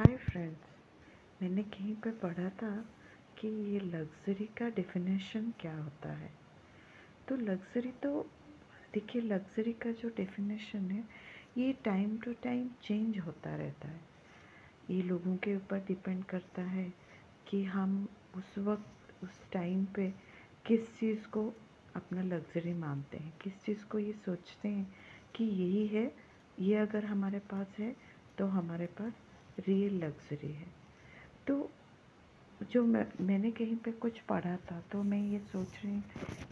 Hi friends मैंने कहीं पर पढ़ा था कि ये लग्ज़री का डेफिनेशन क्या होता है। तो लग्ज़री तो देखिए लग्ज़री का जो डेफिनेशन है, ये टाइम टू टाइम चेंज होता रहता है। ये लोगों के ऊपर डिपेंड करता है कि हम उस वक्त, उस टाइम पे किस चीज़ को अपना लग्ज़री मानते हैं। किस चीज़ को ये सोचते हैं कि यही है, ये अगर हमारे पास है तो हमारे पास रियल लग्ज़री है। तो जो मैं, मैंने कहीं पे कुछ पढ़ा था तो मैं ये सोच रही हूँ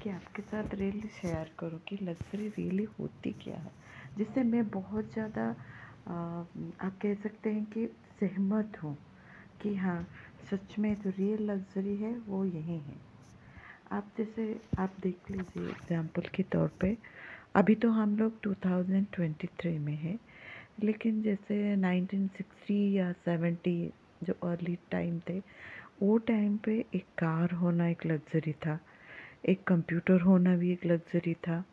कि आपके साथ रियली शेयर करूँ कि लग्ज़री रियली होती क्या है। जिससे मैं बहुत ज़्यादा आप कह सकते हैं कि सहमत हूँ कि हाँ सच में जो रियल लग्ज़री है, वो यही है। आप जैसे, आप देख लीजिए एग्ज़ाम्पल के तौर पे, अभी तो हम लोग 2023 में हैं। लेकिन जैसे 1960 या 70 जो अर्ली टाइम थे, वो टाइम पे एक कार होना एक लग्ज़री था, एक कंप्यूटर होना भी एक लग्ज़री था,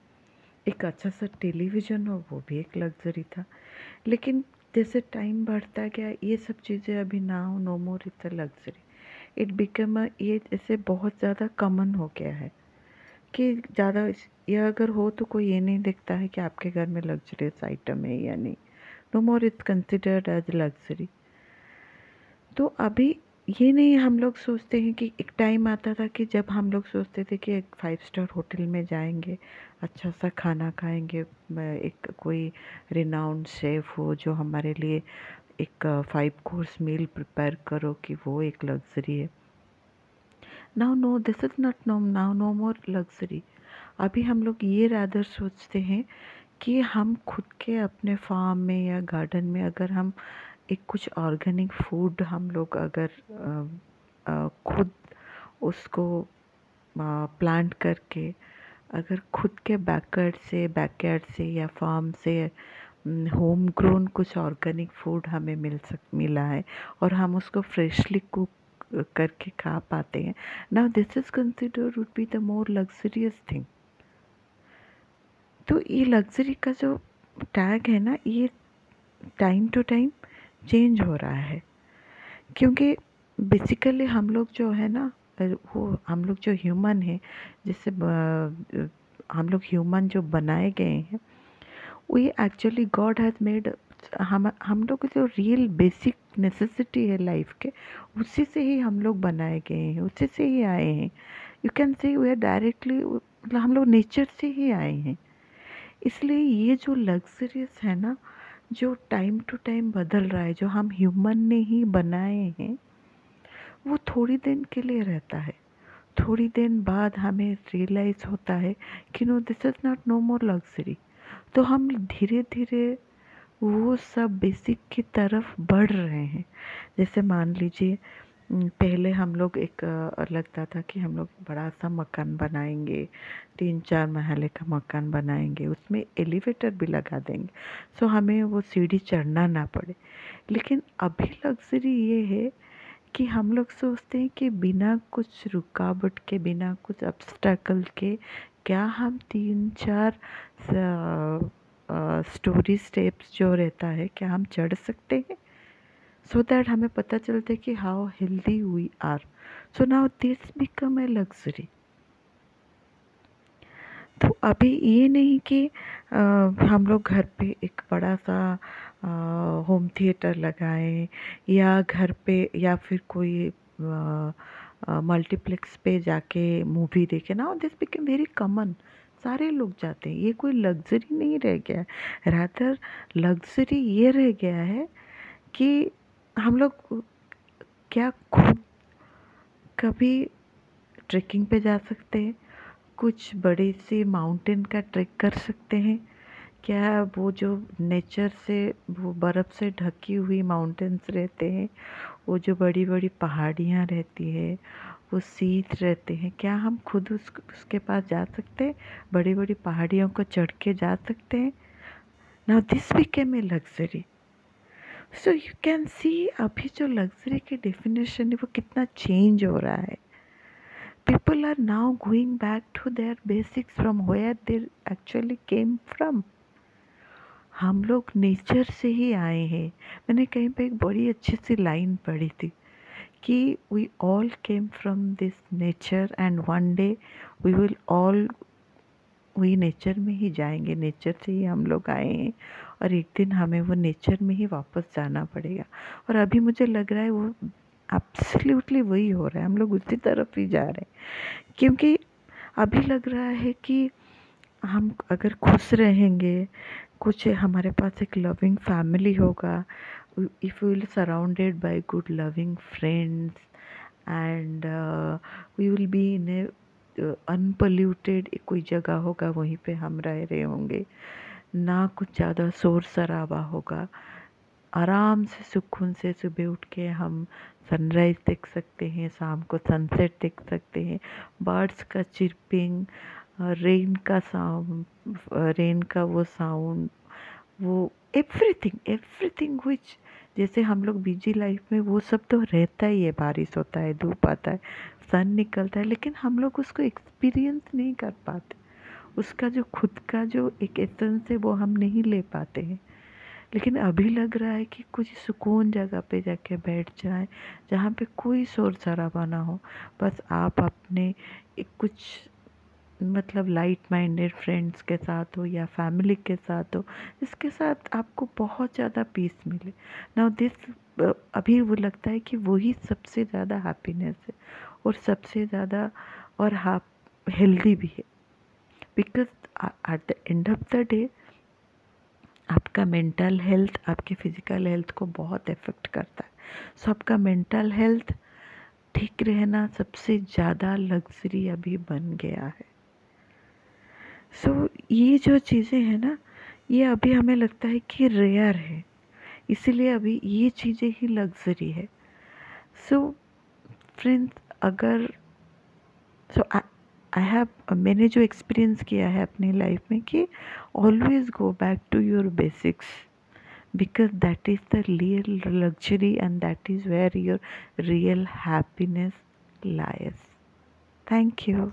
एक अच्छा सा टेलीविज़न हो, वो भी एक लग्ज़री था। लेकिन जैसे टाइम बढ़ता गया, ये सब चीज़ें अभी ना हो no more it's a luxury it become ये जैसे बहुत ज़्यादा कॉमन हो गया है कि ज़्यादा ये अगर हो तो कोई ये नहीं देखता है कि आपके घर में लग्जरियस आइटम है या नहीं। No more it's considered as luxury तो अभी ये नहीं, हम लोग सोचते हैं कि एक टाइम आता था कि जब हम लोग सोचते थे कि एक फाइव स्टार होटल में जाएँगे अच्छा सा खाना खाएँगे एक कोई रिनाउंड शेफ़ हो जो हमारे लिए एक फाइव कोर्स मील प्रिपेयर करो कि वो एक लग्ज़री है। Now no this is not no now no more luxury अभी हम लोग ये रादर सोचते हैं कि हम खुद के अपने फार्म में या गार्डन में अगर हम एक कुछ ऑर्गेनिक फ़ूड हम लोग अगर खुद उसको प्लांट करके अगर खुद के बैकयार्ड से बैकयार्ड से या फार्म से होम ग्रोन कुछ ऑर्गेनिक फ़ूड हमें मिल सक, मिला है और हम उसको फ्रेशली कुक करके खा पाते हैं। Now this is consider would be the more luxurious thing तो ये लग्ज़री का जो टैग है ना, ये टाइम टू टाइम चेंज हो रहा है। क्योंकि बेसिकली हम लोग जो है ना, वो हम लोग जो ह्यूमन है जिससे हम लोग ह्यूमन जो बनाए गए हैं वो ये एक्चुअली गॉड हैज़ मेड हम हम लोग जो रियल बेसिक नेसेसिटी है लाइफ के, उसी से ही हम लोग बनाए गए हैं, उसी से ही आए हैं। You can see we directly मतलब हम लोग नेचर से ही आए हैं। इसलिए ये जो लग्जरियस है ना, जो टाइम टू टाइम बदल रहा है, जो हम ह्यूमन ने ही बनाए हैं, वो थोड़ी दिन के लिए रहता है। थोड़ी दिन बाद हमें रियलाइज़ होता है कि no this is not no more luxury तो हम धीरे धीरे वो सब बेसिक की तरफ़ बढ़ रहे हैं। जैसे मान लीजिए पहले हम लोग एक लगता था कि हम लोग बड़ा सा मकान बनाएँगे, तीन चार महले का मकान बनाएँगे, उसमें एलिवेटर भी लगा देंगे। सो हमें वो सीढ़ी चढ़ना ना पड़े। लेकिन अभी लग्ज़री ये है कि हम लोग सोचते हैं कि बिना कुछ रुकावट के, बिना कुछ ऑब्स्टेकल के, क्या हम तीन चार स्टोरी स्टेप्स जो रहता है, क्या हम चढ़ सकते हैं? सो दैट हमें पता चलता है कि how healthy we are. So now this become a luxury. तो अभी ये नहीं कि आ, हम लोग घर पे एक बड़ा सा आ, होम थिएटर लगाएँ या घर पे या फिर कोई मल्टीप्लेक्स पे जाके मूवी देखे। ना दिस बिकम वेरी कॉमन सारे लोग जाते हैं। ये कोई लग्जरी नहीं रह गया है। रादर लग्जरी ये रह गया है कि हम लोग क्या खुद कभी ट्रेकिंग पे जा सकते हैं? कुछ बड़ी सी माउंटेन का ट्रेक कर सकते हैं? क्या वो जो नेचर से, वो बर्फ़ से ढकी हुई माउंटेन्स रहते हैं? वो जो बड़ी बड़ी पहाड़ियाँ रहती है, वो सीत रहते हैं, क्या हम खुद उस, उसके पास जा सकते हैं? बड़ी बड़ी पहाड़ियों को चढ़ के जा सकते हैं? Now this became a luxury so you can see अभी जो लग्जरी की डेफिनेशन है, वो कितना चेंज हो रहा है। People are now going back to their basics from where they actually came from हम लोग नेचर से ही आए हैं। मैंने कहीं पे एक बड़ी अच्छी सी लाइन पढ़ी थी कि we all came from this nature and one day we will all वही नेचर में ही जाएँगे। नेचर से ही हम लोग आए हैं। और एक दिन हमें वो नेचर में ही वापस जाना पड़ेगा। और अभी मुझे लग रहा है वो एब्सोल्युटली वही हो रहा है, हम लोग उसी तरफ़ ही जा रहे हैं। क्योंकि अभी लग रहा है कि हम अगर खुश रहेंगे, कुछ हमारे पास एक लविंग फैमिली होगा if you will surrounded by good loving friends and we will be in a unpolluted कोई जगह होगा, वहीं पे हम रह रहे होंगे। ना कुछ ज़्यादा शोर शराबा होगा। आराम से सुकून से सुबह उठ के हम सनराइज़ देख सकते हैं, शाम को सनसेट देख सकते हैं। बर्ड्स का चिरपिंग रेन का साउंड रेन का वो साउंड वो एवरीथिंग एवरीथिंग विच जैसे हम लोग बिज़ी लाइफ में वो सब तो रहता ही है, बारिश होता है, धूप आता है सन निकलता है, लेकिन हम लोग उसको एक्सपीरियंस नहीं कर पाते। उसका जो खुद का जो एक एसेंस है, वो हम नहीं ले पाते हैं। लेकिन अभी लग रहा है कि कुछ सुकून जगह पे जाके बैठ जाए, जहाँ पे कोई शोर शराबा ना हो। बस आप अपने एक कुछ मतलब लाइट माइंडेड फ्रेंड्स के साथ हो या फैमिली के साथ हो, जिसके साथ आपको बहुत ज़्यादा पीस मिले। नाउ दिस अभी वो लगता है कि वही सबसे ज़्यादा हैप्पीनेस है और सबसे ज़्यादा और हाप हेल्दी भी है। Because at the end of the day आपका मेंटल हेल्थ आपके फ़िज़िकल हेल्थ को बहुत इफ़ेक्ट करता है। सो so, आपका मेंटल हेल्थ ठीक रहना सबसे ज़्यादा लग्जरी अभी बन गया है। सो so, ये जो चीज़ें हैं ना ये अभी हमें लगता है कि रेयर है। इसीलिए अभी ये चीज़ें ही लग्जरी है। सो so, फ्रेंड्स अगर सो आई हैव मैंने जो एक्सपीरियंस किया है अपनी लाइफ में कि always go back to your basics because that is the real luxury and that is where your real happiness lies thank you